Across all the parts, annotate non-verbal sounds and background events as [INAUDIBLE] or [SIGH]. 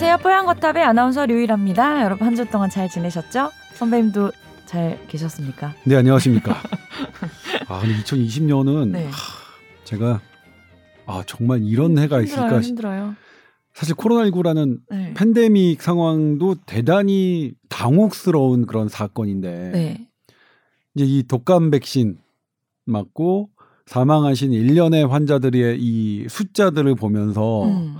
안녕하세요. 뽀얀거탑의 아나운서 류일합니다. 여러분 한 주 동안 잘 지내셨죠? 선배님도 잘 계셨습니까? 네, 안녕하십니까. 아, 근데 2020년은 네. 제가 아, 정말 이런 해가 있을까. 힘들어요. 사실 코로나19라는 네. 팬데믹 상황도 대단히 당혹스러운 그런 사건인데 네. 이제 이 독감 백신 맞고 사망하신 일련의 환자들의 이 숫자들을 보면서 음.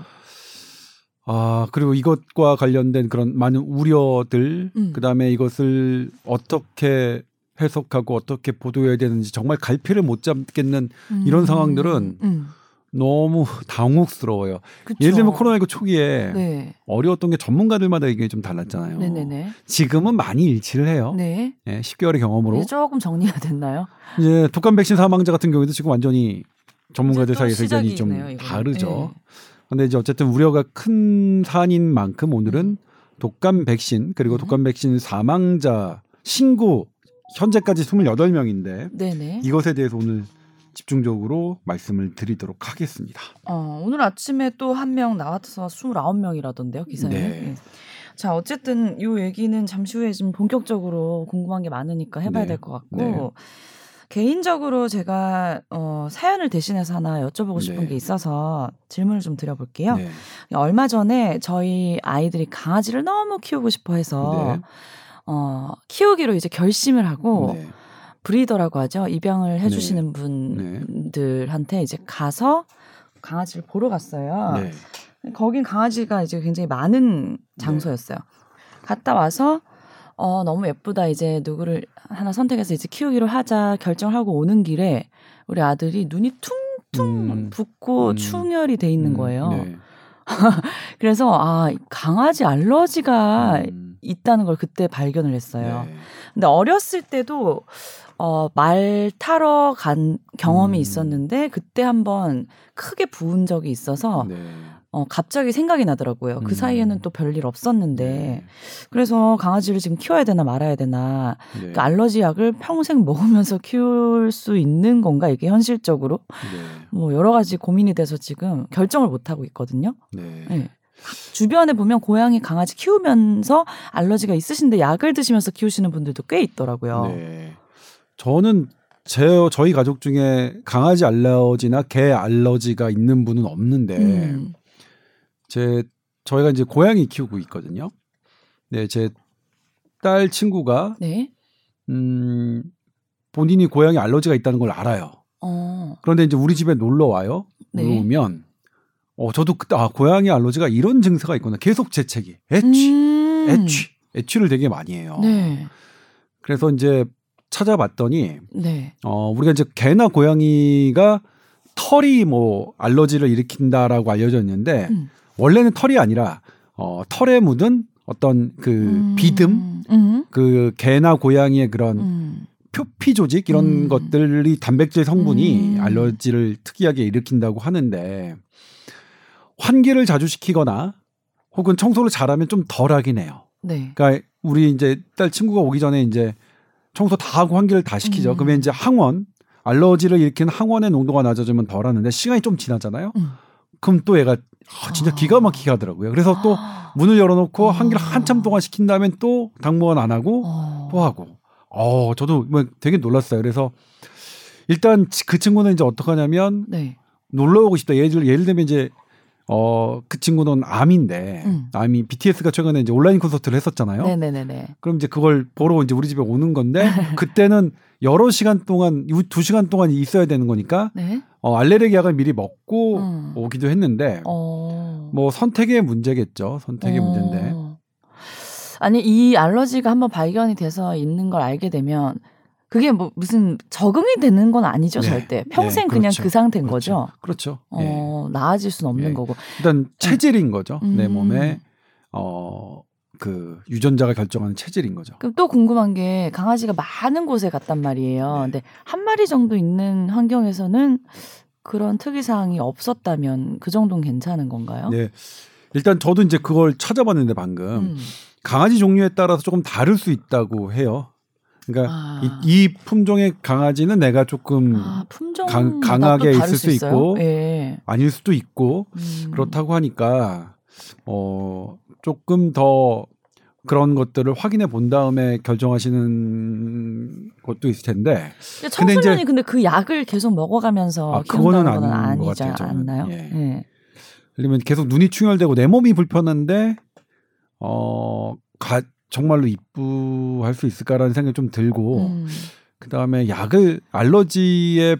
아 그리고 이것과 관련된 그런 많은 우려들 음. 그다음에 이것을 어떻게 해석하고 어떻게 보도해야 되는지 정말 갈피를 못 잡겠는 음. 이런 상황들은 음. 너무 당혹스러워요. 그쵸. 예를 들면 코로나19 초기에 네. 어려웠던 게 전문가들마다 이게 좀 달랐잖아요. 네네네. 지금은 많이 일치를 해요. 네. 예, 10개월의 경험으로 조금 정리가 됐나요? 이제 독감 백신 사망자 같은 경우에도 지금 완전히 전문가들 사이에서 의견이 좀 이거는. 다르죠. 네. 근데 이제 어쨌든 우려가 큰 사안인 만큼 오늘은 독감 백신 그리고 음. 독감 백신 사망자 신고 현재까지 28명인데 네네. 이것에 대해서 오늘 집중적으로 말씀을 드리도록 하겠습니다. 어, 오늘 아침에 또 한 명 나와서 29명이라던데요, 기사에. 네. 자, 어쨌든 이 얘기는 잠시 후에 좀 본격적으로 궁금한 게 많으니까 해봐야 네. 될것 같고. 네. 개인적으로 제가 어, 사연을 대신해서 하나 여쭤보고 싶은 네. 게 있어서 질문을 좀 드려볼게요. 네. 얼마 전에 저희 아이들이 강아지를 너무 키우고 싶어 해서 네. 어, 키우기로 이제 결심을 하고 네. 브리더라고 하죠. 입양을 해주시는 네. 분들한테 이제 가서 강아지를 보러 갔어요. 네. 거긴 강아지가 이제 굉장히 많은 장소였어요. 갔다 와서 어 너무 예쁘다 이제 누구를 하나 선택해서 이제 키우기로 하자 결정하고 오는 길에 우리 아들이 눈이 퉁퉁 음. 붓고 음. 충혈이 돼 있는 음, 거예요. 네. [LAUGHS] 그래서 아 강아지 알러지가 음, 있다는 걸 그때 발견을 했어요. 네. 근데 어렸을 때도 어, 말 타러 간 경험이 음. 있었는데 그때 한번 크게 부은 적이 있어서 네. 어, 갑자기 생각이 나더라고요. 그 음. 사이에는 또 별일 없었는데 네. 그래서 강아지를 지금 키워야 되나 말아야 되나 네. 그 알러지 약을 평생 [LAUGHS] 먹으면서 키울 수 있는 건가 이게 현실적으로 네. 뭐 여러 가지 고민이 돼서 지금 결정을 못 하고 있거든요. 네. 네. 주변에 보면 고양이 강아지 키우면서 알러지가 있으신데 약을 드시면서 키우시는 분들도 꽤 있더라고요. 네. 저는 제 저희 가족 중에 강아지 알러지나 개 알러지가 있는 분은 없는데 음. 제 저희가 이제 고양이 키우고 있거든요. 네, 제 딸 친구가 네. 음 본인이 고양이 알러지가 있다는 걸 알아요. 어. 그런데 이제 우리 집에 놀러 와요. 네. 놀러 오면 어 저도 그때 아 고양이 알러지가 이런 증세가 있구나. 계속 재채기, 애취, 음. 애취, 애취를 되게 많이 해요. 네. 그래서 이제 찾아봤더니 네. 어 우리가 이제 개나 고양이가 털이 뭐 알러지를 일으킨다라고 알려져 있는데 음. 원래는 털이 아니라 어 털에 묻은 어떤 그 음. 비듬 음. 그 개나 고양이의 그런 음. 표피 조직 이런 음. 것들이 단백질 성분이 음. 알러지를 특이하게 일으킨다고 하는데 환기를 자주 시키거나 혹은 청소를 잘하면 좀 덜하긴 해요. 네. 그러니까 우리 이제 딸 친구가 오기 전에 이제 청소 다 하고 환기를 다 시키죠. 음. 그러면 이제 항원 알러지를 일으키는 항원의 농도가 낮아지면 덜하는데 시간이 좀 지나잖아요. 음. 그럼 또 얘가 아, 진짜 아. 기가 막히게 하더라고요. 그래서 또 문을 열어놓고 아. 환기를 한참 동안 시킨 다음에 또 당무원 안 하고 어. 또 하고. 어, 저도 뭐 되게 놀랐어요. 그래서 일단 그 친구는 이제 어떻게 하냐면 네. 놀러 오고 싶다. 예를 예를 들면 이제 어 그 친구는 암인데 음. 암이 BTS가 최근에 이제 온라인 콘서트를 했었잖아요. 네네네네. 그럼 이제 그걸 보러 이제 우리 집에 오는 건데 [LAUGHS] 그때는 여러 시간 동안 이두 시간 동안 있어야 되는 거니까 네. 어, 알레르기 약을 미리 먹고 음. 오기도 했는데 어. 뭐 선택의 문제겠죠. 선택의 어. 문제인데. 아니 이 알러지가 한번 발견이 돼서 있는 걸 알게 되면 그게 뭐 무슨 적응이 되는 건 아니죠 네. 절대 평생 네, 그냥 그렇죠. 그 상태인 그렇죠. 거죠. 그렇죠. 예. 어 나아질 수는 없는 예. 거고. 일단 체질인 거죠. 내 음. 몸에 어 그 유전자가 결정하는 체질인 거죠. 그럼 또 궁금한 게 강아지가 많은 곳에 갔단 말이에요. 네. 근데 한 마리 정도 있는 환경에서는 그런 특이 사항이 없었다면 그 정도는 괜찮은 건가요? 네. 일단 저도 이제 그걸 찾아봤는데 방금 음. 강아지 종류에 따라서 조금 다를 수 있다고 해요. 그러니까 아. 이, 이 품종의 강아지는 내가 조금 아, 강- 강하게 있을 수 있고 예. 아닐 수도 있고 음. 그렇다고 하니까 어 조금 더 그런 것들을 확인해 본 다음에 결정하시는 것도 있을 텐데 근데 근데 이제- 청소년이 근데 그 약을 계속 먹어가면서 아, 그거는 아닌 것 같아요, 저는. 않나요? 예. 예. 그러면 계속 눈이 충혈되고 내 몸이 불편한데 어 가, 정말로 입부할 수 있을까라는 생각이 좀 들고 음. 그다음에 약을 알러지의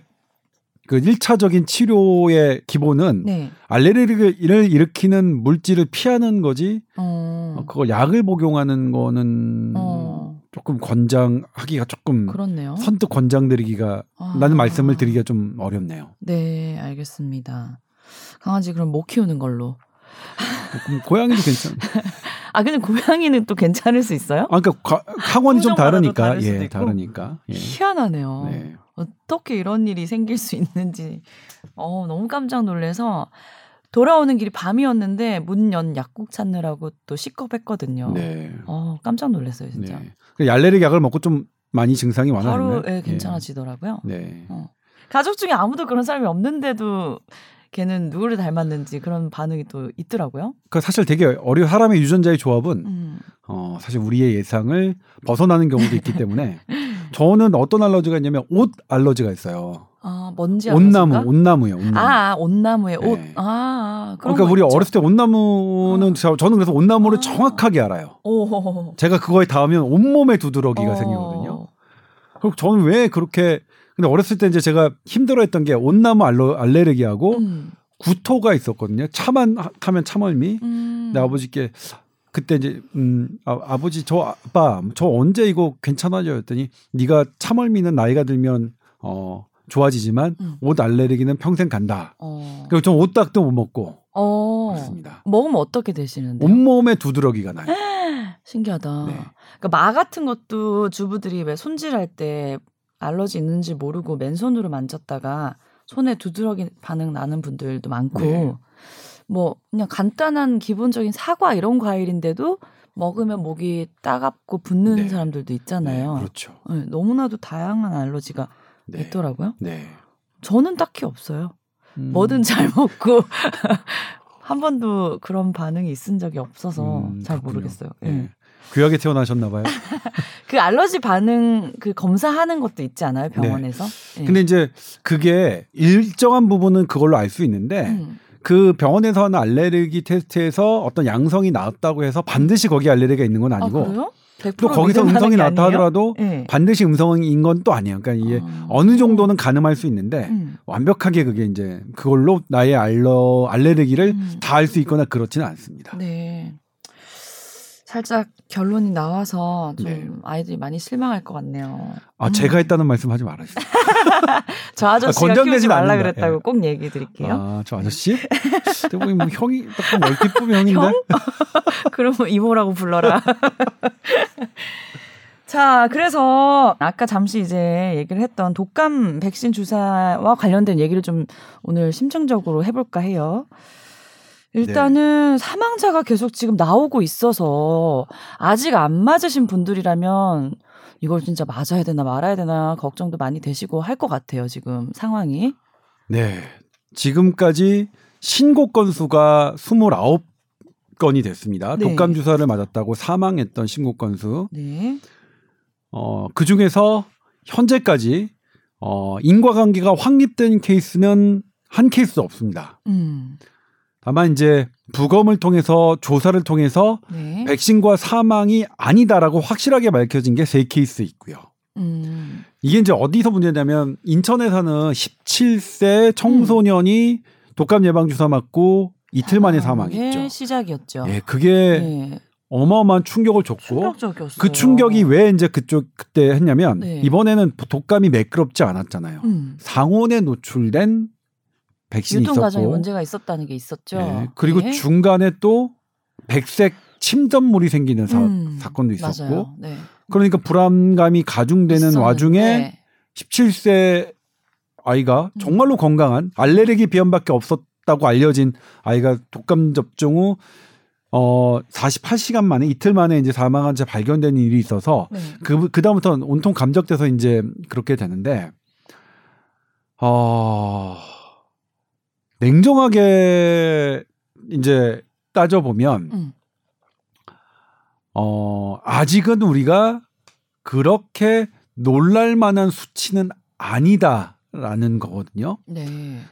그 1차적인 치료의 기본은 네. 알레르기를 일으키는 물질을 피하는 거지 어. 어, 그걸 약을 복용하는 거는 어. 조금 권장하기가 조금 그렇네요. 선뜻 권장드리기가 아. 라는 말씀을 드리기가 좀 어렵네요. 네, 알겠습니다. 강아지 그럼 못 키우는 걸로. 그럼 고양이도 괜찮. 아, [LAUGHS] 근데 고양이는 또 괜찮을 수 있어요? 아, 그러니까 과- 학원이 좀 다르니까 예. 다르니까. 예. 희한하네요. 네. 어떻게 이런 일이 생길 수 있는지 어, 너무 깜짝 놀래서 돌아오는 길이 밤이었는데 문 연 약국 찾느라고 또 시겁했거든요. 네. 어, 깜짝 놀랐어요, 진짜. 네. 그 알레르기 약을 먹고 좀 많이 증상이 완화됐나요? 하루에 괜찮아지더라고요. 예. 네. 어. 가족 중에 아무도 그런 사람이 없는데도 걔는 누구를 닮았는지 그런 반응이 또 있더라고요. 그 사실 되게 어려 사람의 유전자의 조합은 음. 어, 사실 우리의 예상을 벗어나는 경우도 있기 때문에 [LAUGHS] 저는 어떤 알러지가 있냐면 옷 알러지가 있어요. 아, 먼지 온나무, 알러지인가? 온나무요. 온나무. 아, 아, 온나무에 옷. 네. 아, 아, 그러니까 거 우리 있죠. 어렸을 때 온나무는 어. 저- 저는 그래서 온나무를 아. 정확하게 알아요. 오. 제가 그거에 닿으면 온몸에 두드러기가 어. 생기거든요. 그리고 저는 왜 그렇게 근데 어렸을 때 이제 제가 힘들어했던 게 온나무 알러, 알레르기하고 음. 구토가 있었거든요. 차만 하- 타면 참얼미. 음. 근데 아버지께 그때 이제 음 아, 버지저 아빠 저 언제 이거 괜찮아져 했더니 네가 참얼미는 나이가 들면 어 좋아지지만 음. 옷 알레르기는 평생 간다. 어. 그리고 전 옷딱도 못 먹고 어. 그렇습니다. 먹으면 어떻게 되시는데? 온몸에 두드러기가 나요. [GASPS] 신기하다. 네. 그러니까 마 같은 것도 주부들이 왜 손질할 때 알러지 있는지 모르고 맨손으로 만졌다가 손에 두드러기 반응 나는 분들도 많고 네. 뭐 그냥 간단한 기본적인 사과 이런 과일인데도 먹으면 목이 따갑고 붓는 네. 사람들도 네, 있잖아요. 그렇죠. 네, 너무나도 다양한 알러지가 네. 있더라고요. 네. 저는 딱히 없어요. 음. 뭐든 잘 먹고 [LAUGHS] 한 번도 그런 반응이 있은 적이 없어서 음, 잘 그렇군요. 모르겠어요. 네. 예. 귀하게 태어나셨나 봐요. [LAUGHS] 그 알러지 반응 그 검사하는 것도 있지 않아요 병원에서? 예. 네. 근데 이제 그게 일정한 부분은 그걸로 알 수 있는데 음. 그 병원에서 하는 알레르기 테스트에서 어떤 양성이 나왔다고 해서 반드시 거기 알레르기가 있는 건 아, 아니고? 100%또 거기서 음성이 나왔다? 하더라도 예. 반드시 음성인 건 또 아니에요. 그러니까 이게 아. 어느 정도는 가늠할 수 있는데 음. 완벽하게 그게 이제 그걸로 나의 알러 알레르기를 음. 다알 수 있거나 그렇지는 않습니다. 네. 살짝 결론이 나와서 좀 네. 아이들이 많이 실망할 것 같네요. 아 음. 제가 했다는 말씀 하지 말아주세요. [LAUGHS] 저 아저씨가 아, 건전되진 키우지 말라 않는다. 그랬다고 예. 꼭 얘기 드릴게요. 아저 아저씨? 근데 뭐 형이 약간 멀티품 [LAUGHS] 형인데. 형? [LAUGHS] 그러면 이모라고 불러라. 자, 그래서 아까 잠시 이제 얘기를 했던 독감 백신 주사와 관련된 얘기를 좀 오늘 심층적으로 해볼까 해요. 일단은 네. 사망자가 계속 지금 나오고 있어서 아직 안 맞으신 분들이라면 이걸 진짜 맞아야 되나 말아야 되나 걱정도 많이 되시고 할 것 같아요, 지금 상황이. 네. 지금까지 신고 건수가 29건이 됐습니다. 네. 독감 주사를 맞았다고 사망했던 신고 건수. 네. 어, 그 중에서 현재까지 어, 인과관계가 확립된 케이스는 한 케이스도 없습니다. 음. 다만 이제 부검을 통해서 조사를 통해서 네. 백신과 사망이 아니다라고 확실하게 밝혀진 게 세 케이스 있고요. 음. 이게 이제 어디서 문제냐면 인천에 사는 17세 청소년이 독감 예방 주사 맞고 이틀 만에 사망의 사망했죠. 시작이었죠. 예, 그게 네. 어마어마한 충격을 줬고 충격적이었어요. 그 충격이 왜 이제 그쪽 그때 했냐면 네. 이번에는 독감이 매끄럽지 않았잖아요. 음. 상온에 노출된 백신이 유통 과정에 문제가 있었다는 게 있었죠. 예, 그리고 네. 중간에 또 백색 침전물이 생기는 사, 음, 건도 있었고. 네. 그러니까 불안감이 가중되는 있었는데, 와중에 17세 아이가 음. 정말로 건강한 알레르기 비염밖에 없었다고 알려진 아이가 독감 접종 후 어, 48시간 만에 이틀 만에 이제 사망한 채 발견된 일이 있어서 네. 그 그다음부터는 온통 감적돼서 이제 그렇게 되는데 어 냉정하게 이제 따져 보면 음. 어 아직은 우리가 그렇게 놀랄 만한 수치는 아니다라는 거거든요. 네.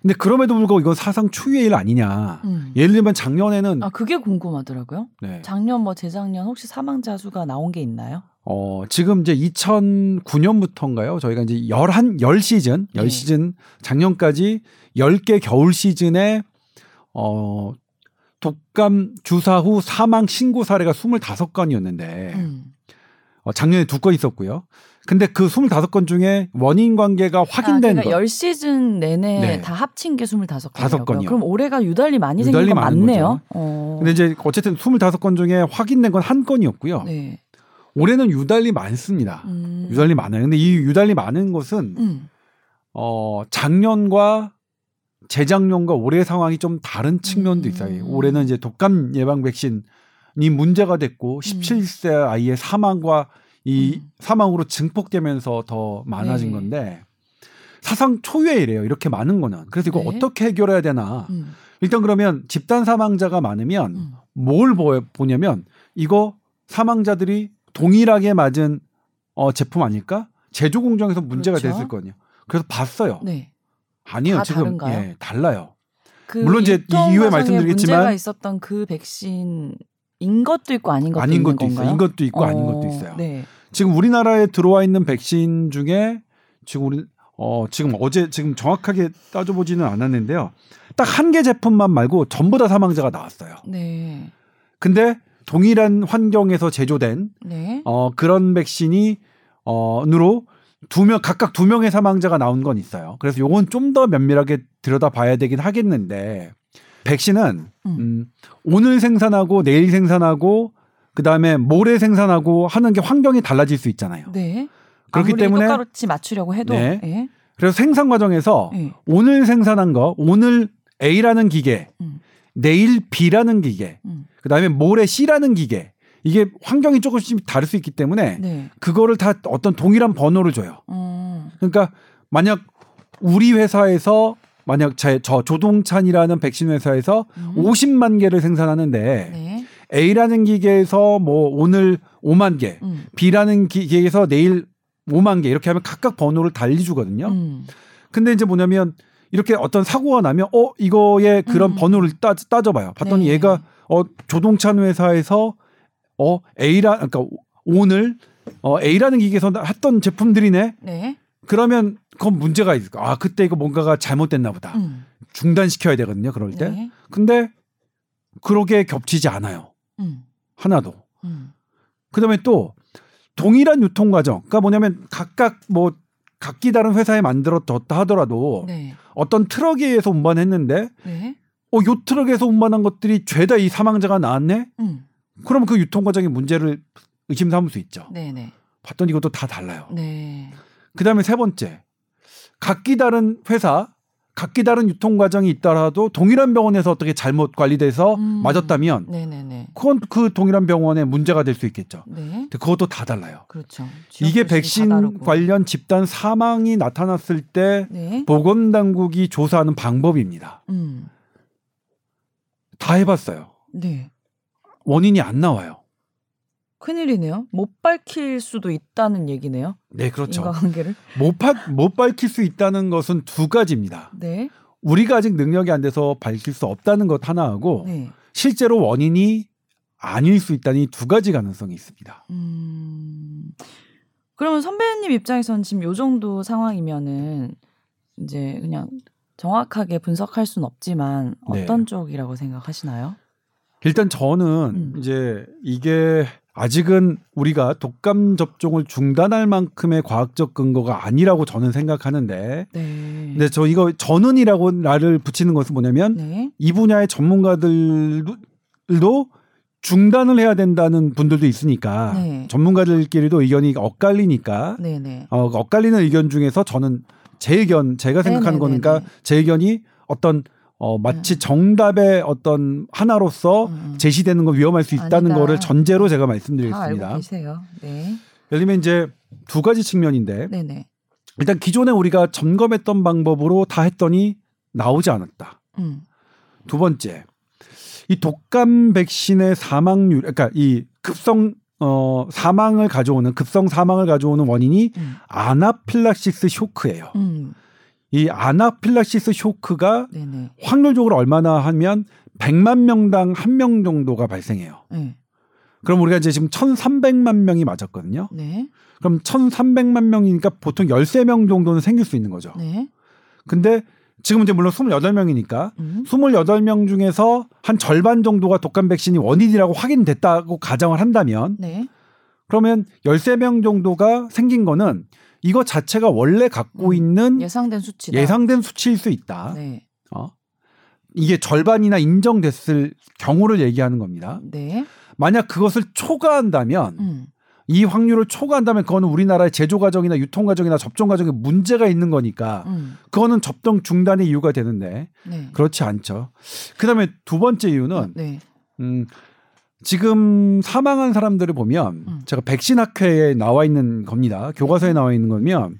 근데 그럼에도 불구하고 이건 사상 초유의 일 아니냐. 음. 예를 들면 작년에는 아 그게 궁금하더라고요. 네. 작년 뭐 재작년 혹시 사망자 수가 나온 게 있나요? 어, 지금 이제 2009년부터인가요? 저희가 이제 열한 열 시즌, 열 네. 시즌 작년까지 10개 겨울 시즌에 어 독감 주사 후 사망 신고 사례가 25건이었는데 음. 어, 작년에 두 건 있었고요. 근데 그 25건 중에 원인 관계가 확인된 아, 그러니까 거열 시즌 내내 네. 다 합친 게 25건이라고요. 다섯 건이요. 그럼 올해가 유달리 많이 유달리 생긴 건 맞네요. 거죠. 어. 근데 이제 어쨌든 25건 중에 확인된 건 한 건이었고요. 네. 올해는 유달리 많습니다. 음. 유달리 많아요. 근데 이 유달리 많은 것은 음. 어, 작년과 재작년과 올해 상황이 좀 다른 측면도 음. 있어요. 올해는 이제 독감 예방 백신이 문제가 됐고 17세 아이의 사망과 이 음. 사망으로 증폭되면서 더 많아진 네. 건데 사상 초유의 일이에요. 이렇게 많은 거는. 그래서 이거 네. 어떻게 해결해야 되나. 음. 일단 그러면 집단 사망자가 많으면 음. 뭘 보, 보냐면 이거 사망자들이 동일하게 맞은 어, 제품 아닐까? 제조 공정에서 문제가 그렇죠. 됐을 거냐. 그래서 봤어요. 네. 아니요, 다 지금 다른가요? 예, 달라요. 그 물론 이제 이 이후에 말씀드리겠지만 문제가 있었던 그 백신 인 것도 있고 아닌 것도 아닌 것도 있어요. 인 것도 있고 아닌 어, 것도 있어요. 네. 지금 우리나라에 들어와 있는 백신 중에 지금 우리 어 지금 어제 지금 정확하게 따져보지는 않았는데요. 딱 한 개 제품만 말고 전부 다 사망자가 나왔어요. 네. 근데 동일한 환경에서 제조된 네. 어 그런 백신이 어으로 두명 각각 두 명의 사망자가 나온 건 있어요. 그래서 요건 좀 더 면밀하게 들여다봐야 되긴 하겠는데 백신은 음. 음, 오늘 생산하고 내일 생산하고 그 다음에 모레 생산하고 하는 게 환경이 달라질 수 있잖아요. 네. 그렇기 때문에 똑같이 맞추려고 해도 네. 예. 그래서 생산 과정에서 예. 오늘 생산한 거 오늘 A라는 기계, 음. 내일 B라는 기계, 음. 그 다음에 모레 C라는 기계 이게 환경이 조금씩 다를 수 있기 때문에 네. 그거를 다 어떤 동일한 번호를 줘요. 음. 그러니까 만약 우리 회사에서 만약 제, 저 조동찬이라는 백신 회사에서 음. 50만 개를 생산하는데 네. A라는 기계에서 뭐 오늘 5만 개, 음. B라는 기계에서 내일 5만 개 이렇게 하면 각각 번호를 달리 주거든요. 음. 근데 이제 뭐냐면 이렇게 어떤 사고가 나면 어 이거의 그런 음. 번호를 따, 따져봐요. 봤더니 네. 얘가 어 조동찬 회사에서 어 A라 그러니까 오늘 어 A라는 기계에서 했던 제품들이네. 네. 그러면 그건 문제가 있을까? 아 그때 이거 뭔가가 잘못됐나 보다. 음. 중단시켜야 되거든요. 그럴 때. 네. 근데 그러게 겹치지 않아요. 음. 하나도. 음. 그다음에 또 동일한 유통 과정. 그러니까 뭐냐면 각각 뭐 각기 다른 회사에 만들었다 하더라도 네. 어떤 트럭에 의해서 운반했는데 네. 어, 요 트럭에서 운반한 것들이 죄다 이 사망자가 나왔네? 음. 그럼 그 유통 과정에 문제를 의심 삼을 수 있죠. 네, 네. 봤더니 이것도 다 달라요. 네. 그다음에 세 번째. 각기 다른 회사, 각기 다른 유통 과정이 있더라도 동일한 병원에서 어떻게 잘못 관리돼서 음. 맞았다면 네, 네, 네. 그건 그 동일한 병원에 문제가 될 수 있겠죠. 네. 근데 그것도 다 달라요. 그렇죠. 이게 백신. 관련 집단 사망이 나타났을 때 네. 보건 당국이 조사하는 방법입니다. 음. 다 해봤어요. 네. 원인이 안 나와요. 큰일이네요. 못 밝힐 수도 있다는 얘기네요. 네, 그렇죠. 인과관계를. 못, 파- 못 밝힐 수 있다는 것은 두 가지입니다. 네. 우리가 아직 능력이 안 돼서 밝힐 수 없다는 것 하나하고 네. 실제로 원인이 아닐 수 있다는 이두 가지 가능성이 있습니다. 음. 그러면 선배님 입장에서는 지금 요 정도 상황이면은 이제 그냥 정확하게 분석할 수는 없지만 네. 어떤 쪽이라고 생각하시나요? 일단 저는 음. 이제 이게 아직은 우리가 독감 접종을 중단할 만큼의 과학적 근거가 아니라고 저는 생각하는데 네. 근데 저 이거 저는이라고 나를 붙이는 것은 뭐냐면 네. 이 분야의 전문가들도 중단을 해야 된다는 분들도 있으니까 네. 전문가들끼리도 의견이 엇갈리니까 네, 네. 어, 엇갈리는 의견 중에서 저는 제 의견 제가 생각하는 네네네네. 거니까 제 의견이 어떤 어, 마치 음. 정답의 어떤 하나로서 음, 음. 제시되는 건 위험할 수 있다는 아니다. 거를 전제로 제가 다 알고 말씀드리겠습니다. 계세요. 네. 예를 들면 이제 두 가지 측면인데 네, 네. 일단 기존에 우리가 점검했던 방법으로 다 했더니 나오지 않았다. 음. 두 번째, 이 독감 백신의 사망률, 그러니까 이 급성 어 사망을 가져오는 급성 사망을 가져오는 원인이 음. 아나필락시스 쇼크예요. 음. 이 아나필락시스 쇼크가 네네. 확률적으로 얼마나 하면 100만 명당 한 명 정도가 발생해요. 네. 그럼 우리가 이제 지금 1,300만 명이 맞았거든요. 네. 그럼 1,300만 명이니까 보통 13명 정도는 생길 수 있는 거죠. 네. 근데 지금 이제 물론 28명이니까 음. 28명 중에서 한 절반 정도가 독감 백신이 원인이라고 확인됐다고 가정을 한다면 네. 그러면 13명 정도가 생긴 거는 이거 자체가 원래 갖고 음. 있는 예상된 수치다. 예상된 수치일 수 있다. 네. 어? 이게 절반이나 인정됐을 경우를 얘기하는 겁니다. 네. 만약 그것을 초과한다면 음. 이 확률을 초과한다면 그거는 우리나라의 제조 과정이나 유통 과정이나 접종 과정에 문제가 있는 거니까 음. 그거는 접종 중단의 이유가 되는데 네. 그렇지 않죠. 그다음에 두 번째 이유는 네. 음 지금 사망한 사람들을 보면 음. 제가 백신 학회에 나와 있는 겁니다. 교과서에 나와 있는 거면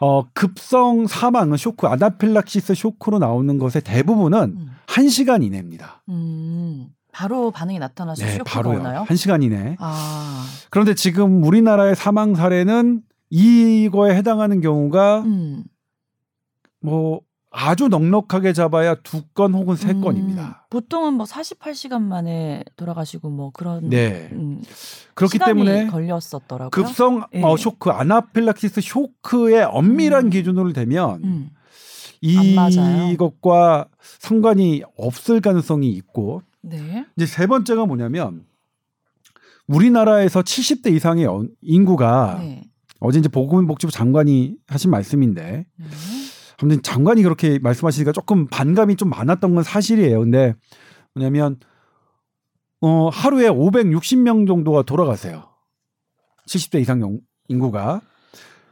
어 급성 사망은 쇼크 아나필락시스 쇼크로 나오는 것의 대부분은 음. 한 시간 이내입니다. 음. 바로 반응이 나타나서 네, 쇼크가 바로요. 오나요? 한 시간 이내. 아. 그런데 지금 우리나라의 사망 사례는 이거에 해당하는 경우가 음. 뭐 아주 넉넉하게 잡아야 두 건 혹은 세 음. 건입니다. 보통은 뭐 48시간 만에 돌아가시고 뭐 그런 네. 음, 그렇기 때문에 걸렸었더라고요. 급성 예. 어, 쇼크, 아나필락시스 쇼크의 엄밀한 음. 기준으로 되면 음. 안 맞아요. 이것과 상관이 없을 가능성이 있고 네. 이제 세 번째가 뭐냐면 우리나라에서 70대 이상의 연- 인구가 네. 어제 이제 보건복지부 장관이 하신 말씀인데 네. 아무튼 장관이 그렇게 말씀하시니까 조금 반감이 좀 많았던 건 사실이에요. 근데 뭐냐면 어 하루에 560명 정도가 돌아가세요. 70대 이상 영- 인구가.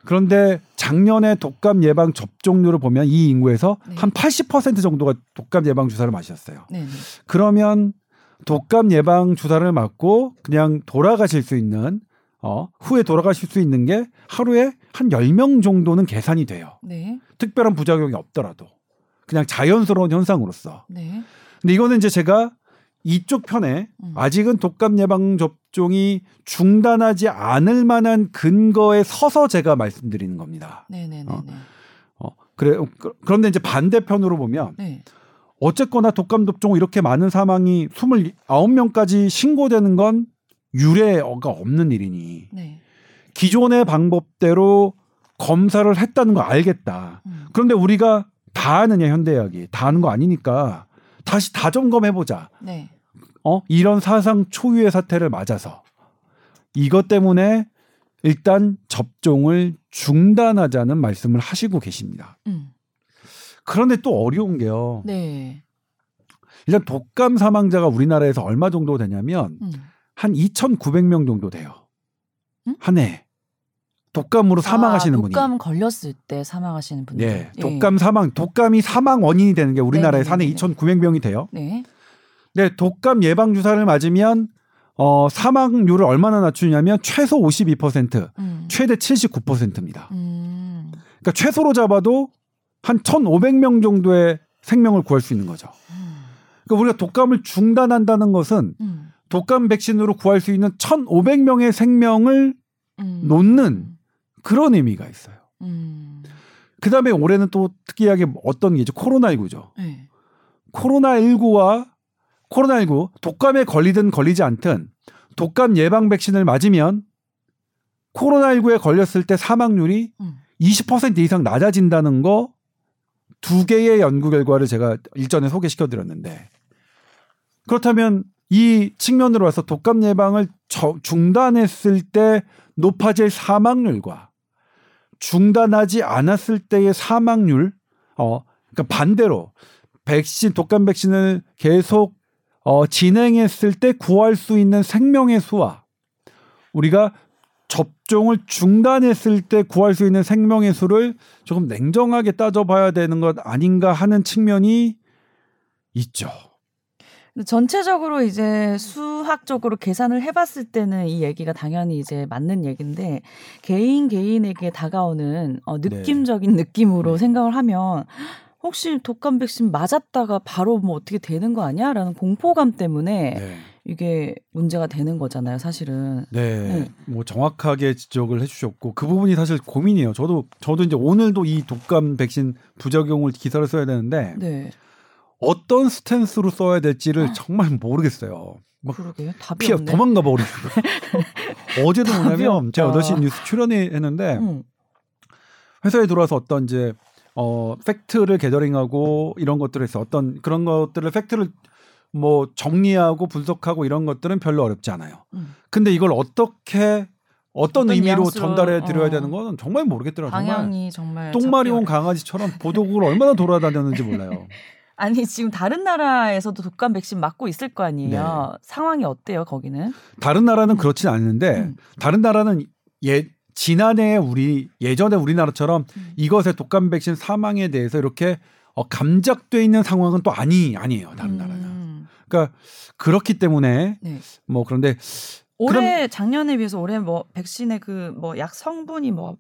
그런데 작년에 독감 예방 접종률을 보면 이 인구에서 네. 한80% 정도가 독감 예방 주사를 맞으셨어요. 네. 네. 그러면 독감 예방 주사를 맞고 그냥 돌아가실 수 있는 어 후에 돌아가실 수 있는 게 하루에 한 10명 정도는 계산이 돼요. 네. 특별한 부작용이 없더라도 그냥 자연스러운 현상으로서. 네. 근데 이거는 이제 제가 이쪽 편에 음. 아직은 독감 예방 접종이 중단하지 않을 만한 근거에 서서 제가 말씀드리는 겁니다. 네. 네. 네. 어. 네. 어, 그래 그- 그런데 이제 반대편으로 보면 네. 어쨌거나 독감 접종 이렇게 많은 사망이 29명까지 신고되는 건 유례가 없는 일이니 네. 기존의 방법대로 검사를 했다는 거 알겠다. 음. 그런데 우리가 다 아느냐 현대의학이 다 아는 거 아니니까 다시 다 점검해 보자. 네. 어 이런 사상 초유의 사태를 맞아서 이것 때문에 일단 접종을 중단하자는 말씀을 하시고 계십니다. 음. 그런데 또 어려운 게요. 네. 일단 독감 사망자가 우리나라에서 얼마 정도 되냐면 음. 한 2,900명 정도 돼요. 음? 한 해. 독감으로 사망하시는 아, 분이. 독감 걸렸을 때 사망하시는 분들. 예. 독감 사망, 독감이 사망 원인이 되는 게 우리나라에 네네네네. 2,900명이 돼요. 네. 네, 독감 예방 주사를 맞으면 어, 사망률을 얼마나 낮추냐면 최소 52%, 음. 최대 79%입니다. 음. 그러니까 최소로 잡아도 한 1,500명 정도의 생명을 구할 수 있는 거죠. 음. 그러니까 우리가 독감을 중단한다는 것은 음. 독감 백신으로 구할 수 있는 1,500명의 생명을 음. 놓는 그런 의미가 있어요. 음. 그 다음에 올해는 또 특이하게 어떤 게 있죠? 코로나19죠. 네. 코로나19와 코로나19 독감에 걸리든 걸리지 않든 독감 예방 백신을 맞으면 코로나19에 걸렸을 때 사망률이 음. 20% 이상 낮아진다는 거 두 개의 연구 결과를 제가 일전에 소개시켜 드렸는데 그렇다면 이 측면으로 와서 독감 예방을 저- 중단했을 때 높아질 사망률과 중단하지 않았을 때의 사망률 어 그러니까 반대로 백신 독감 백신을 계속 어 진행했을 때 구할 수 있는 생명의 수와 우리가 접종을 중단했을 때 구할 수 있는 생명의 수를 조금 냉정하게 따져봐야 되는 것 아닌가 하는 측면이 있죠. 전체적으로 이제 수학적으로 계산을 해봤을 때는 이 얘기가 당연히 이제 맞는 얘기인데 개인 개인에게 다가오는 어, 느낌적인 느낌으로 네. 생각을 하면 혹시 독감 백신 맞았다가 바로 뭐 어떻게 되는 거 아니야?라는 공포감 때문에 네. 이게 문제가 되는 거잖아요, 사실은. 네. 네. 뭐 정확하게 지적을 해주셨고 그 부분이 사실 고민이에요. 저도 저도 이제 오늘도 이 독감 백신 부작용을 기사를 써야 되는데 네, 어떤 스탠스로 써야 될지를 정말 모르겠어요. 뭐 그러게요. 답이 피해 없네. 도망가 버리고 [LAUGHS] 어제도 뭐냐면 제가 없다. 8시 뉴스 출연했는데 응. 회사에 들어와서 어떤 이제 어 팩트를 게더링하고 이런 것들을 해서 어떤 그런 것들을 팩트를 뭐 정리하고 분석하고 이런 것들은 별로 어렵지 않아요. 음. 근데 이걸 어떻게 어떤, 어떤 의미로 전달해 드려야 어. 되는 건 정말 모르겠더라고요. 정말 방향이 정말 똥마리 온. 강아지처럼 보도국을 얼마나 돌아다녔는지 몰라요. [LAUGHS] 아니 지금 다른 나라에서도 독감 백신 맞고 있을 거 아니에요. 네. 상황이 어때요, 거기는? 다른 나라는 그렇진 않은데 음. 다른 나라는 예 지난해 우리 예전에 우리나라처럼 음. 이것의 독감 백신 사망에 대해서 이렇게 어, 감작돼 있는 상황은 또 아니 아니에요. 다른 나라는. 음. 그러니까 그렇기 때문에 네. 뭐 그런데 올해 작년에 비해서 올해 뭐 백신의 그 뭐 약 성분이 뭐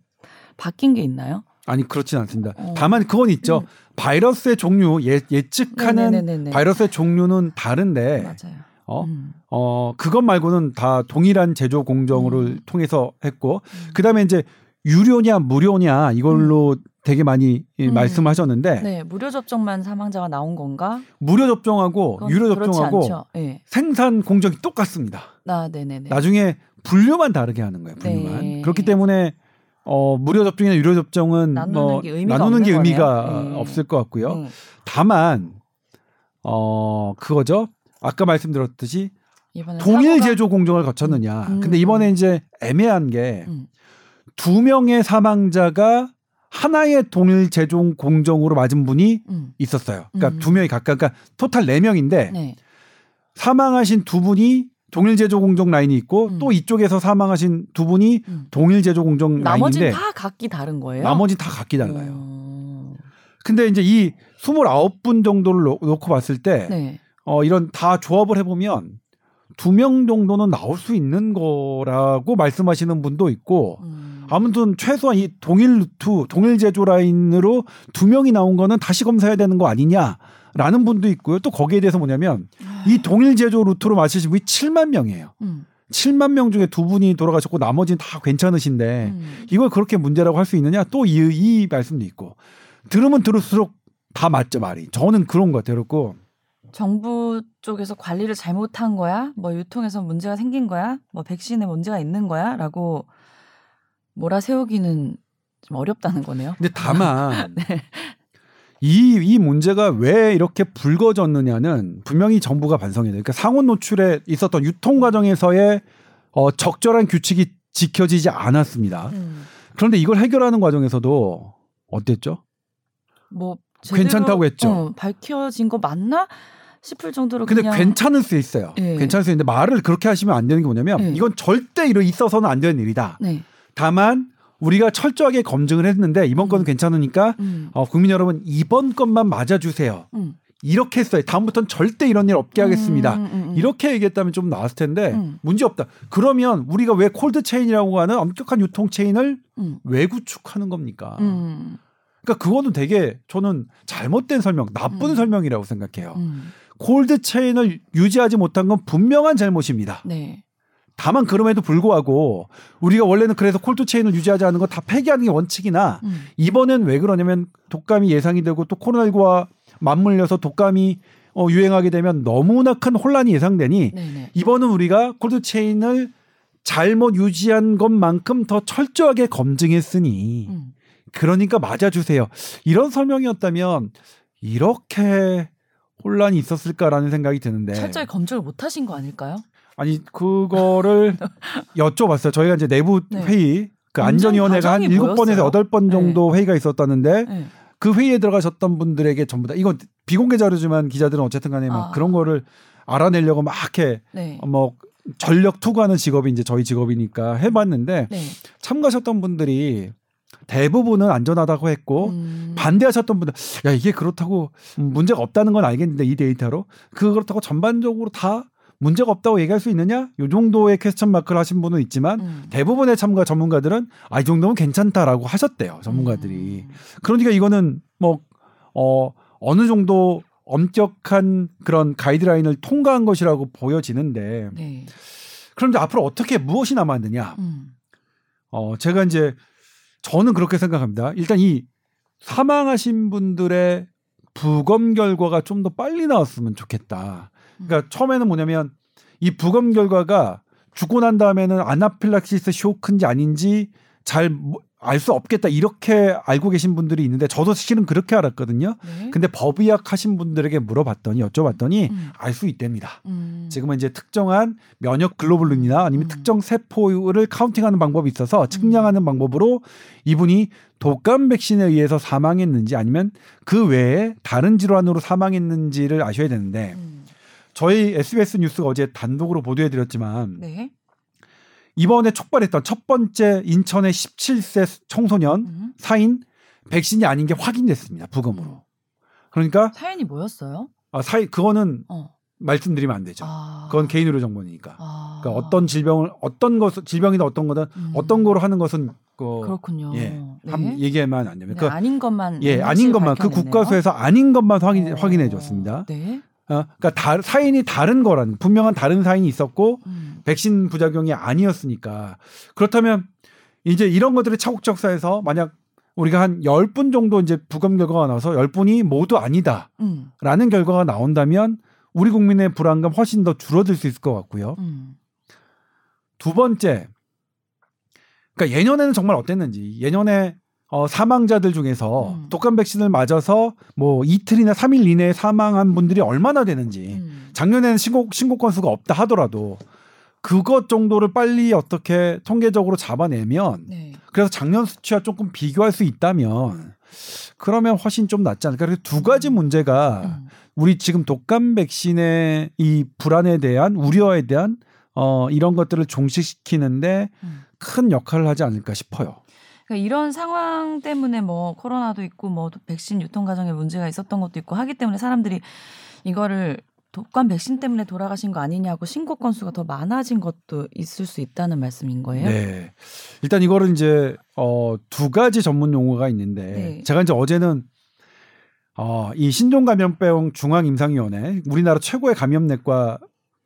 바뀐 게 있나요? 아니 그렇진 않습니다. 어. 다만 그건 있죠. 음. 바이러스의 종류 예, 예측하는 네네네네. 바이러스의 종류는 다른데 맞아요. 어, 음. 어 그것 말고는 다 동일한 제조 공정을 음. 통해서 했고 음. 그다음에 이제 유료냐 무료냐 이걸로 되게 많이 이 음. 말씀하셨는데 네, 무료 접종만 사망자가 나온 건가? 무료 접종하고 유료 접종하고. 네. 생산 공정이 똑같습니다. 나 네네네. 나중에 분류만 다르게 하는 거예요. 분류만. 네. 그렇기 때문에 어 무료 접종이나 유료 접종은 나누는 뭐 게 의미가 나누는 게 의미가. 네. 없을 것 같고요. 음. 다만 어 그거죠. 아까 말씀드렸듯이 동일 사고가- 제조 공정을 거쳤느냐. 음. 근데 이번에 이제 애매한 게 음. 두 명의 사망자가 하나의 동일 제조 공정으로 맞은 분이 음. 있었어요. 그러니까 음. 두 명이 각각 그러니까 토탈 네 명인데 네. 사망하신 두 분이 동일 제조 공정 라인이 있고 음. 또 이쪽에서 사망하신 두 분이 음. 동일 제조 공정 나머지는 라인인데 다 각기 다른 거예요? 나머지 다 각기 달라요. 어. 근데 이제 이 29분 정도를 놓- 놓고 봤을 때 네. 어, 이런 다 조합을 해 보면 두 명 정도는 나올 수 있는 거라고 말씀하시는 분도 있고 음. 아무튼 최소한 이 동일 루트, 동일 제조 라인으로 두 명이 나온 거는 다시 검사해야 되는 거 아니냐라는 분도 있고요. 또 거기에 대해서 뭐냐면 이 동일 제조 루트로 맞으신 분이 7만 명이에요. 음. 7만 명 중에 두 분이 돌아가셨고 나머지는 다 괜찮으신데 음. 이걸 그렇게 문제라고 할 수 있느냐? 또이 이 말씀도 있고 들으면 들을수록 다 맞죠 말이. 저는 그런 것 같아요. 그렇고 정부 쪽에서 관리를 잘못한 거야? 뭐 유통에서 문제가 생긴 거야? 뭐 백신에 문제가 있는 거야? 라고 몰아세우기는 좀 어렵다는 거네요. 근데 다만 [LAUGHS] 이, 이 문제가 왜 이렇게 불거졌느냐는 분명히 정부가 반성해야 돼요. 그러니까 상온 노출에 있었던 유통 과정에서의 어, 적절한 규칙이 지켜지지 않았습니다. 음. 그런데 이걸 해결하는 과정에서도 어땠죠? 뭐 괜찮다고 했죠. 어, 밝혀진 거 맞나 싶을 정도로 근데 그냥 괜찮을 수 있어요. 예. 괜찮을 수 있는데 말을 그렇게 하시면 안 되는 게 뭐냐면 예. 이건 절대 이러 있어서는 안 되는 일이다. 네. 다만 우리가 철저하게 검증을 했는데 이번 건은 음. 괜찮으니까 음. 어, 국민 여러분 이번 것만 맞아주세요. 음. 이렇게 했어요. 다음부터는 절대 이런 일 없게 하겠습니다. 음, 음, 음. 이렇게 얘기했다면 좀 나았을 텐데 음. 문제 없다. 그러면 우리가 왜 cold chain이라고 하는 엄격한 유통 체인을 음. 왜 구축하는 겁니까? 음. 그러니까 그거는 되게 저는 잘못된 설명, 나쁜 음. 설명이라고 생각해요. 음. cold chain을 유지하지 못한 건 분명한 잘못입니다. 네. 다만 그럼에도 불구하고 우리가 원래는 그래서 콜드 체인을 유지하지 않는 거다 폐기하는 게 원칙이나 음. 이번엔 왜 그러냐면 독감이 예상이 되고 또 코로나19와 맞물려서 독감이 어, 유행하게 되면 너무나 큰 혼란이 예상되니 네네. 이번은 우리가 콜드 체인을 잘못 유지한 것만큼 더 철저하게 검증했으니 음. 그러니까 맞아주세요. 이런 설명이었다면 이렇게 혼란이 있었을까라는 생각이 드는데 철저히 검증을 못 하신 거 아닐까요? 아니 그거를 [LAUGHS] 여쭤봤어요. 저희가 이제 내부 네. 회의 그 안전위원회가 한 일곱 번에서? 여덟 번 정도 회의가 있었다는데 네. 그 회의에 들어가셨던 분들에게 전부 다 이건 비공개 자료지만 기자들은 어쨌든 간에 막 아. 그런 거를 알아내려고 막 이렇게 네. 뭐 전력 투구하는 직업이 이제 저희 직업이니까 해봤는데 네. 참가하셨던 분들이 대부분은 안전하다고 했고 음. 반대하셨던 분들 야 이게 그렇다고 음, 문제가 없다는 건 알겠는데 이 데이터로 그 그렇다고 전반적으로 다 문제가 없다고 얘기할 수 있느냐 요 정도의 퀘스천 마크를 하신 분은 있지만 음. 대부분의 참가 전문가들은 아 이 정도면 괜찮다라고 하셨대요 전문가들이 음. 그러니까 이거는 뭐 어 어느 정도 엄격한 그런 가이드라인을 통과한 것이라고 보여지는데 네. 그럼 이제 앞으로 어떻게 무엇이 남았느냐? 음. 어 제가 이제 저는 그렇게 생각합니다. 일단 이 사망하신 분들의 부검 결과가 좀 더 빨리 나왔으면 좋겠다. 그러니까 처음에는 뭐냐면 이 부검 결과가 죽고 난 다음에는 아나필락시스 쇼크인지 아닌지 잘 알 수 없겠다 이렇게 알고 계신 분들이 있는데 저도 실은 그렇게 알았거든요. 네. 근데 법의학 하신 분들에게 물어봤더니 여쭤봤더니 음. 알수 있답니다. 음. 지금은 이제 특정한 면역 글로불린이나 아니면 음. 특정 세포를 카운팅하는 방법이 있어서 측량하는 방법으로 이분이 독감 백신에 의해서 사망했는지 아니면 그 외에 다른 질환으로 사망했는지를 아셔야 되는데 음. 저희 SBS 뉴스가 어제 단독으로 보도해드렸지만 네. 이번에 촉발했던 첫 번째 인천의 17세 청소년 음. 사인 백신이 아닌 게 확인됐습니다 부검으로. 그러니까 사연이 뭐였어요? 아, 사이 그거는 어. 말씀드리면 안 되죠. 아. 그건 개인 의료 정보니까. 아. 그러니까 어떤 질병을 어떤 것 질병이나 어떤 거든 음. 어떤 거로 하는 것은 그 그렇군요. 예, 네. 함 얘기하면 안 됩니다. 네, 그 아닌 것만 예, 아닌 것만 그 밝혀냈네요. 국가수에서 아닌 것만 확인 어. 확인해 줬습니다. 네. 어, 그러니까 다, 사인이 다른 거라는 분명한 다른 사인이 있었고 음. 백신 부작용이 아니었으니까 그렇다면 이제 이런 것들이 차곡적 쌓여서 만약 우리가 한 10분 정도 이제 부검 결과가 나와서 10분이 모두 아니다라는 음. 결과가 나온다면 우리 국민의 불안감 훨씬 더 줄어들 수 있을 것 같고요. 음. 두 번째, 그러니까 예년에는 정말 어땠는지 예년에 어, 사망자들 중에서 음. 독감 백신을 맞아서 뭐 이틀이나 3일 이내에 사망한 분들이 얼마나 되는지 음. 작년에는 신고 신고 건수가 없다 하더라도 그것 정도를 빨리 어떻게 통계적으로 잡아내면 네. 그래서 작년 수치와 조금 비교할 수 있다면 그러면 훨씬 좀 낫지 않을까. 그래서 두 가지 문제가 음. 우리 지금 독감 백신의 이 불안에 대한 우려에 대한 어 이런 것들을 종식시키는데 음. 큰 역할을 하지 않을까 싶어요. 그러니까 이런 상황 때문에 뭐 코로나도 있고 뭐 백신 유통 과정에 문제가 있었던 것도 있고 하기 때문에 사람들이 이거를 독감 백신 때문에 돌아가신 거 아니냐고 신고 건수가 더 많아진 것도 있을 수 있다는 말씀인 거예요. 네. 일단 이거를 이제 어 두 가지 전문 용어가 있는데 네. 제가 이제 어제는 어 이 신종 감염병 중앙 임상위원회 우리나라 최고의 감염내과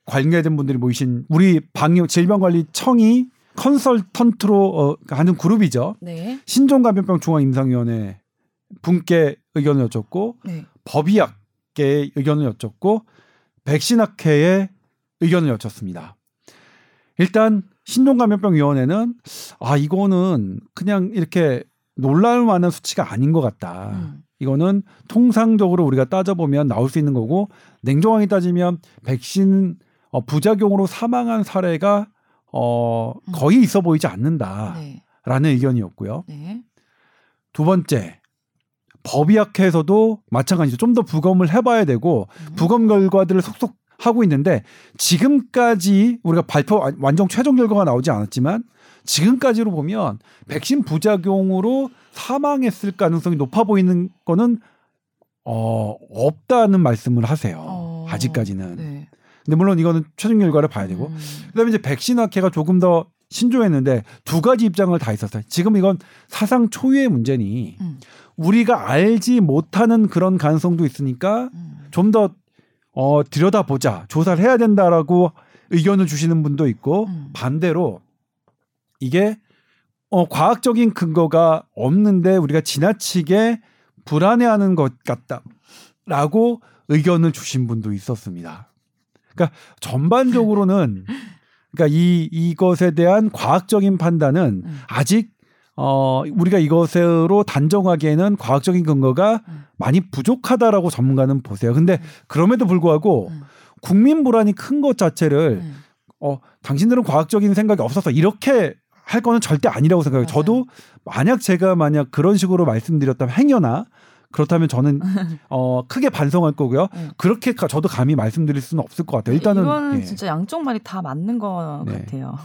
관계된 분들이 모이신 우리 방역 질병관리청이 컨설턴트로 어, 하는 그룹이죠. 네. 신종감염병 중앙임상위원회 분께 의견을 여쭙고 네. 법의학계의 의견을 여쭙고 백신학회의 의견을 여쭙습니다. 일단 신종감염병위원회는 아 이거는 그냥 이렇게 놀랄 만한 수치가 아닌 것 같다. 음. 이거는 통상적으로 우리가 따져보면 나올 수 있는 거고 냉정하게 따지면 백신 어, 부작용으로 사망한 사례가 어, 음. 거의 있어 보이지 않는다라는 네. 의견이었고요. 네. 두 번째 법의학회에서도 마찬가지로 좀 더 부검을 해봐야 되고 음. 부검 결과들을 속속 하고 있는데 지금까지 우리가 발표 완- 완전 최종 결과가 나오지 않았지만 지금까지로 보면 백신 부작용으로 사망했을 가능성이 높아 보이는 거는 어 없다는 말씀을 하세요. 어, 아직까지는. 네. 근데 물론 이거는 최종 결과를 봐야 되고 음. 그다음에 이제 백신 학회가 조금 더 신조했는데 두 가지 입장을 다 있었어요. 지금 이건 사상 초유의 문제니 음. 우리가 알지 못하는 그런 가능성도 있으니까 음. 좀더 어, 들여다보자 조사를 해야 된다라고 의견을 주시는 분도 있고 음. 반대로 이게 어, 과학적인 근거가 없는데 우리가 지나치게 불안해하는 것 같다라고 의견을 주신 분도 있었습니다. 그러니까 전반적으로는 그러니까 이 이것에 대한 과학적인 판단은 음. 아직 어 우리가 이것으로 단정하기에는 과학적인 근거가 음. 많이 부족하다라고 전문가는 보세요. 근데 그럼에도 불구하고 음. 국민 불안이 큰 것 자체를 음. 어 당신들은 과학적인 생각이 없어서 이렇게 할 거는 절대 아니라고 생각해요. 맞아요. 저도 만약 제가 만약 그런 식으로 말씀드렸다면 행여나 그렇다면 저는 [LAUGHS] 어 크게 반성할 거고요. 네. 그렇게 가- 저도 감히 말씀드릴 수는 없을 것 같아요. 일단은 이거는 예. 진짜 양쪽 말이 다 맞는 것 네. 같아요.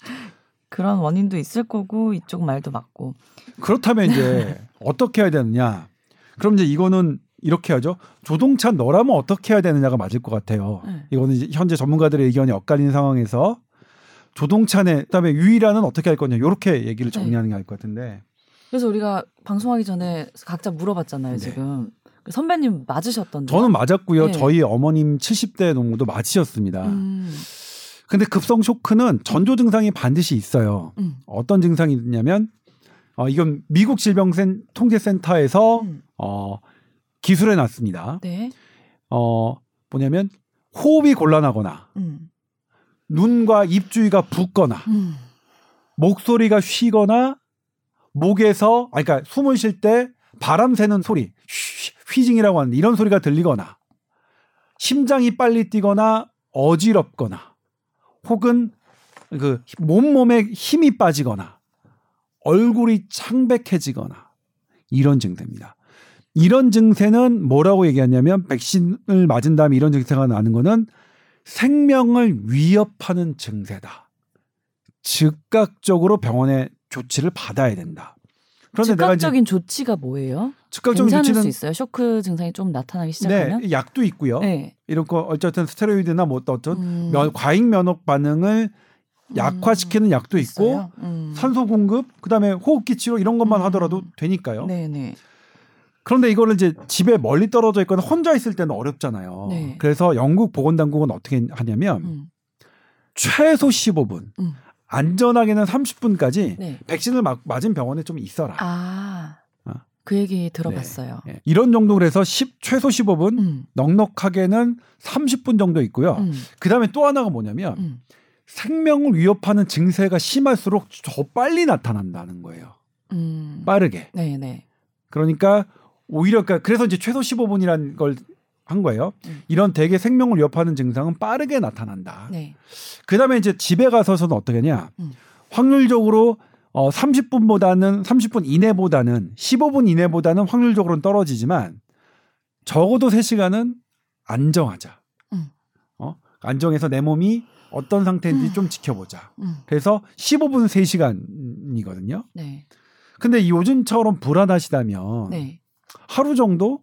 [LAUGHS] 그런 원인도 있을 거고 이쪽 말도 맞고. 그렇다면 이제 [LAUGHS] 어떻게 해야 되느냐? 그럼 이제 이거는 이렇게 하죠. 조동찬 너라면 어떻게 해야 되느냐가 맞을 것 같아요. 네. 이거는 이제 현재 전문가들의 의견이 엇갈리는 상황에서 조동찬의 그다음에 유일한은 어떻게 할 거냐 이렇게 얘기를 네. 정리하는 게 나을 것 같은데 그래서 우리가 방송하기 전에 각자 물어봤잖아요, 네. 지금. 그 선배님 맞으셨던데. 저는 맞았고요. 네. 저희 어머님 70대 농구도 맞으셨습니다. 음, 근데 급성 쇼크는 전조 증상이 반드시 있어요. 음, 어떤 증상이 있냐면 어, 이건 미국 질병센 통제센터에서 음. 어, 기술해 놨습니다. 네. 어, 뭐냐면 호흡이 곤란하거나 음, 눈과 입 주위가 붓거나 음, 목소리가 쉬거나 목에서 아 그러니까 숨을 쉴 때 바람 새는 소리 휘- 휘징이라고 하는데 이런 소리가 들리거나 심장이 빨리 뛰거나 어지럽거나 혹은 그 몸몸에 힘이 빠지거나 얼굴이 창백해지거나 이런 증세입니다. 이런 증세는 뭐라고 얘기하냐면 백신을 맞은 다음에 이런 증세가 나는 거는 생명을 위협하는 증세다. 즉각적으로 병원에 조치를 받아야 된다. 그런데 즉각적인 조치가 뭐예요? 즉각적인 괜찮을 조치는 수 있어요. 쇼크 증상이 좀 나타나기 시작하면. 네, 약도 있고요. 네. 이런 거 어쨌든 스테로이드나 뭐 어떤 음, 면, 과잉 면역 반응을 약화시키는 약도 있고? 음. 산소 공급 그다음에 호흡기 치료 이런 것만 음. 하더라도 되니까요. 네네. 그런데 이거를 이제 집에 멀리 떨어져 있거나 혼자 있을 때는 어렵잖아요. 네. 그래서 영국 보건당국은 어떻게 하냐면 음, 최소 15분, 음. 안전하게는 30분까지 네. 백신을 막 맞은 병원에 좀 있어라. 아, 어. 그 얘기 들어봤어요. 예. 이런 정도로 해서 10, 최소 15분, 음, 넉넉하게는 30분 정도 있고요. 음, 그 다음에 또 하나가 뭐냐면 음. 생명을 위협하는 증세가 심할수록 더 빨리 나타난다는 거예요. 음. 빠르게. 네네. 그러니까 오히려 그러니까 그래서 이제 최소 15분이라는 걸 한 거예요. 음. 이런 대개 생명을 위협하는 증상은 빠르게 나타난다. 네. 그다음에 이제 집에 가서서는 어떻게 하냐? 음. 확률적으로 어 30분보다는 30분 이내보다는 15분 이내보다는 확률적으로는 떨어지지만 적어도 3시간은 안정하자. 음. 어? 안정해서 내 몸이 어떤 상태인지 음. 좀 지켜보자. 음. 그래서 15분 3시간이거든요. 네. 근데 요즘처럼 불안하시다면 네. 하루 정도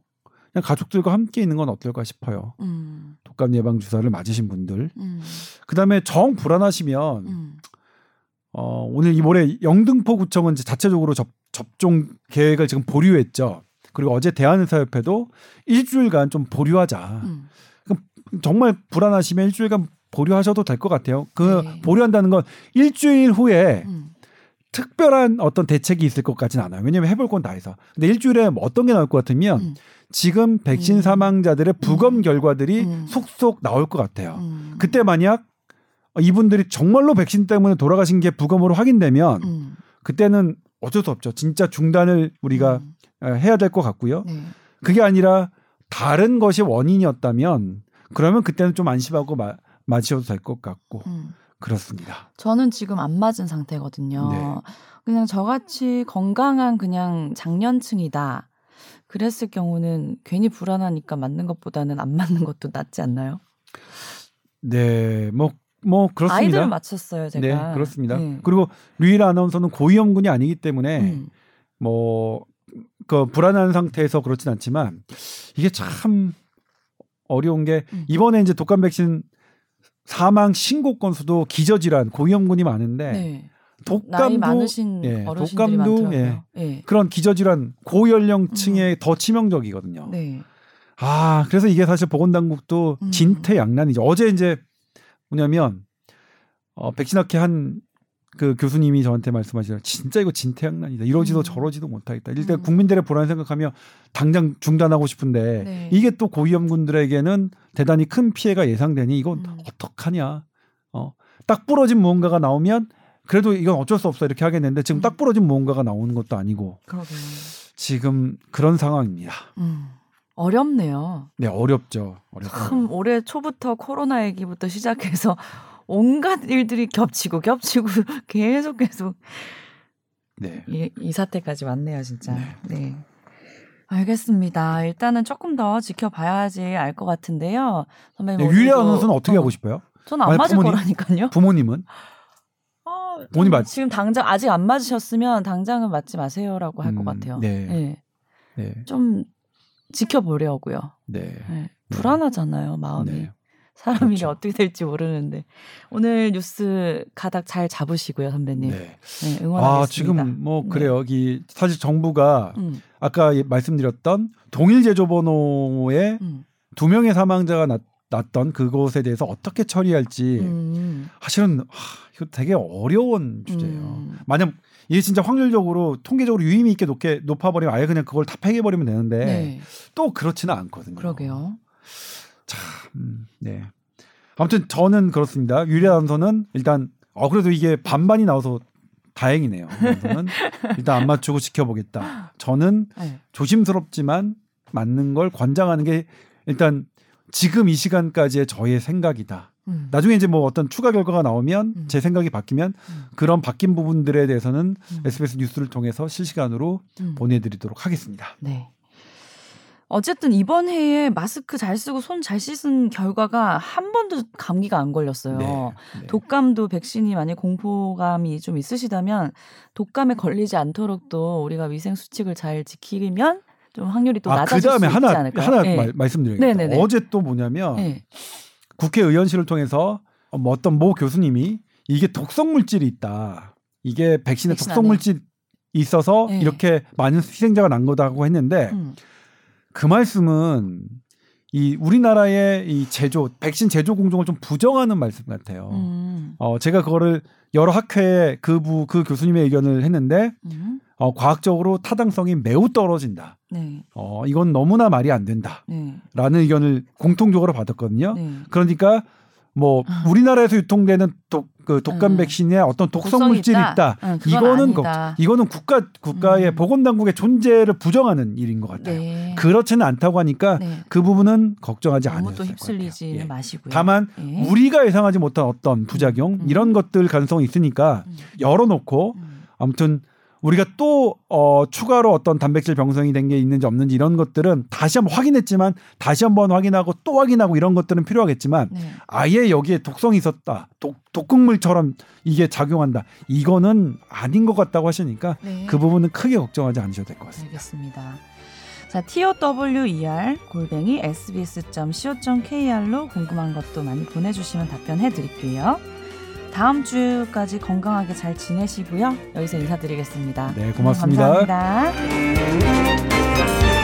가족들과 함께 있는 건 어떨까 싶어요. 음. 독감 예방 주사를 맞으신 분들. 음. 그다음에 정 불안하시면 음. 어, 오늘 이 모레 영등포 구청은 이제 자체적으로 접, 접종 계획을 지금 보류했죠. 그리고 어제 대한의사협회도 일주일간 좀 보류하자. 음. 정말 불안하시면 일주일간 보류하셔도 될 것 같아요. 그 네. 보류한다는 건 일주일 후에 음. 특별한 어떤 대책이 있을 것 같지는 않아요. 왜냐하면 해볼 건 다 해서. 근데 일주일에 뭐 어떤 게 나올 것 같으면 음. 지금 백신 음. 사망자들의 부검 음. 결과들이 음. 속속 나올 것 같아요. 음. 그때 만약 이분들이 정말로 백신 때문에 돌아가신 게 부검으로 확인되면 음. 그때는 어쩔 수 없죠. 진짜 중단을 우리가 해야 될 것 같고요. 네. 그게 아니라 다른 것이 원인이었다면 그러면 그때는 좀 안심하고 마, 맞으셔도 될 것 같고 음. 그렇습니다. 저는 지금 안 맞은 상태거든요. 네. 그냥 저같이 건강한 그냥 장년층이다. 그랬을 경우는 괜히 불안하니까 맞는 것보다는 안 맞는 것도 낫지 않나요? 네, 뭐, 뭐 그렇습니다. 아이들 맞췄어요, 제가. 네, 그렇습니다. 네. 그리고 류일 아나운서는 고위험군이 아니기 때문에 음. 뭐, 그 불안한 상태에서 그렇진 않지만 이게 참 어려운 게 음. 이번에 이제 독감 백신 사망 신고 건수도 기저질환 고위험군이 많은데 네. 독감도 많으신 예, 어르신들이 독감도, 많더라고요. 예. 예. 그런 기저질환 고연령층에 더 치명적이거든요. 음. 네. 아 그래서 이게 사실 보건당국도 음. 진퇴양난이죠. 어제 이제 뭐냐면 어, 백신학회 한 그 교수님이 저한테 말씀하시더라. 진짜 이거 진퇴양난이다. 이러지도 음. 저러지도 못하겠다. 일단 음. 국민들의 불안 생각하며 당장 중단하고 싶은데 네. 이게 또 고위험군들에게는 대단히 큰 피해가 예상되니 이건 음. 어떡하냐. 어, 딱 부러진 무언가가 나오면 그래도 이건 어쩔 수 없어 이렇게 하겠는데 지금 음. 딱 부러진 무언가가 나오는 것도 아니고 그러게요. 지금 그런 상황입니다. 음. 어렵네요. 네, 어렵죠. 어렵죠. 참 올해 초부터 코로나 얘기부터 시작해서 [LAUGHS] 온갖 일들이 겹치고 겹치고 [LAUGHS] 계속 계속 네. 이, 이 사태까지 왔네요, 진짜. 네. 네. 알겠습니다. 일단은 조금 더 지켜봐야지 알 것 같은데요. 선배님. 네, 오늘도- 유리 아나운서는 어떻게 어, 하고 싶어요? 저는 안 맞을 부모님? 거라니까요. 부모님은? 어, 본인 좀 맞- 지금 당장 아직 안 맞으셨으면 당장은 맞지 마세요라고 할것 음, 같아요. 네. 네. 네. 좀 지켜보려고요. 네. 네. 불안하잖아요, 마음이. 네. 사람 일이 그렇죠. 어떻게 될지 모르는데 오늘 뉴스 가닥 잘 잡으시고요, 선배님. 네, 네. 응원하겠습니다. 아 지금 뭐 네. 그래요. 이 사실 정부가 음, 아까 예- 말씀드렸던 동일 제조번호에 음, 두 명의 사망자가 났, 났던 그것에 대해서 어떻게 처리할지 음, 사실은 하, 이거 되게 어려운 주제예요. 음. 만약 이게 진짜 확률적으로 통계적으로 유의미 있게 높게 높아버리면 아예 그냥 그걸 다 폐기해버리면 되는데 네, 또 그렇지는 않거든요. 그러게요. 음, 네. 아무튼 저는 그렇습니다. 유리 아나운서는 일단 어 그래도 이게 반반이 나와서 다행이네요. 저는 [LAUGHS] 일단 안 맞추고 지켜보겠다. 저는 네. 조심스럽지만 맞는 걸 권장하는 게 일단 지금 이 시간까지의 저의 생각이다. 음, 나중에 이제 뭐 어떤 추가 결과가 나오면 음. 제 생각이 바뀌면 음. 그런 바뀐 부분들에 대해서는 음. SBS 뉴스를 통해서 실시간으로 음. 보내드리도록 하겠습니다. 네. 어쨌든 이번 해에 마스크 잘 쓰고 손 잘 씻은 결과가 한 번도 감기가 안 걸렸어요. 네. 네. 독감도 백신이 만약 공포감이 좀 있으시다면 독감에 걸리지 않도록 또 우리가 위생 수칙을 잘 지키면 좀 확률이 또 아, 낮아질 그 다음에 수 있지 하나 않을까요? 하나 네. 말, 말씀드리겠습니다. 어제 또 뭐냐면 네. 국회의원실을 통해서 어, 뭐 어떤 모 교수님이 이게 독성 물질이 있다. 이게 백신에 백신 독성. 물질이 있어서 네. 이렇게 많은 희생자가 난 거다고 했는데 음. 그 말씀은 이 우리나라의 이 제조 백신 제조 공정을 좀 부정하는 말씀 같아요. 음. 어 제가 그거를 여러 학회에 그부 그 교수님의 의견을 했는데 음. 어 과학적으로 타당성이 매우 떨어진다. 네. 어 이건 너무나 말이 안 된다라는 네. 의견을 공통적으로 받았거든요. 네. 그러니까 뭐 우리나라에서 유통되는 독, 그 독감 음. 백신에 어떤 독성 물질이 있다? 있다. 응, 그건 이거는. 걱- 이거는 국가 국가의 음. 보건당국의 존재를 부정하는 일인 것 같아요. 네. 그렇지는 않다고 하니까 네. 그 부분은 걱정하지 또 될것 같아요. 예. 마시고요. 다만 예. 우리가 예상하지 못한 어떤 부작용 음. 이런 것들 가능성이 있으니까 음. 열어놓고 음. 아무튼 우리가 또 어, 추가로 어떤 단백질 병성이 된 게 있는지 없는지 이런 것들은 다시 한번 확인했지만 다시 한번 확인하고 또 확인하고 이런 것들은 필요하겠지만 네. 아예 여기에 독성이 있었다 독, 독극물처럼 이게 작용한다 이거는 아닌 것 같다고 하시니까 네. 그 부분은 크게 걱정하지 않으셔도 될 것 같습니다. 알겠습니다. 자, tower 골뱅이 sbs.co.kr로 궁금한 것도 많이 보내주시면 답변해 드릴게요. 다음 주까지 건강하게 잘 지내시고요. 여기서 인사드리겠습니다. 네, 고맙습니다. 감사합니다.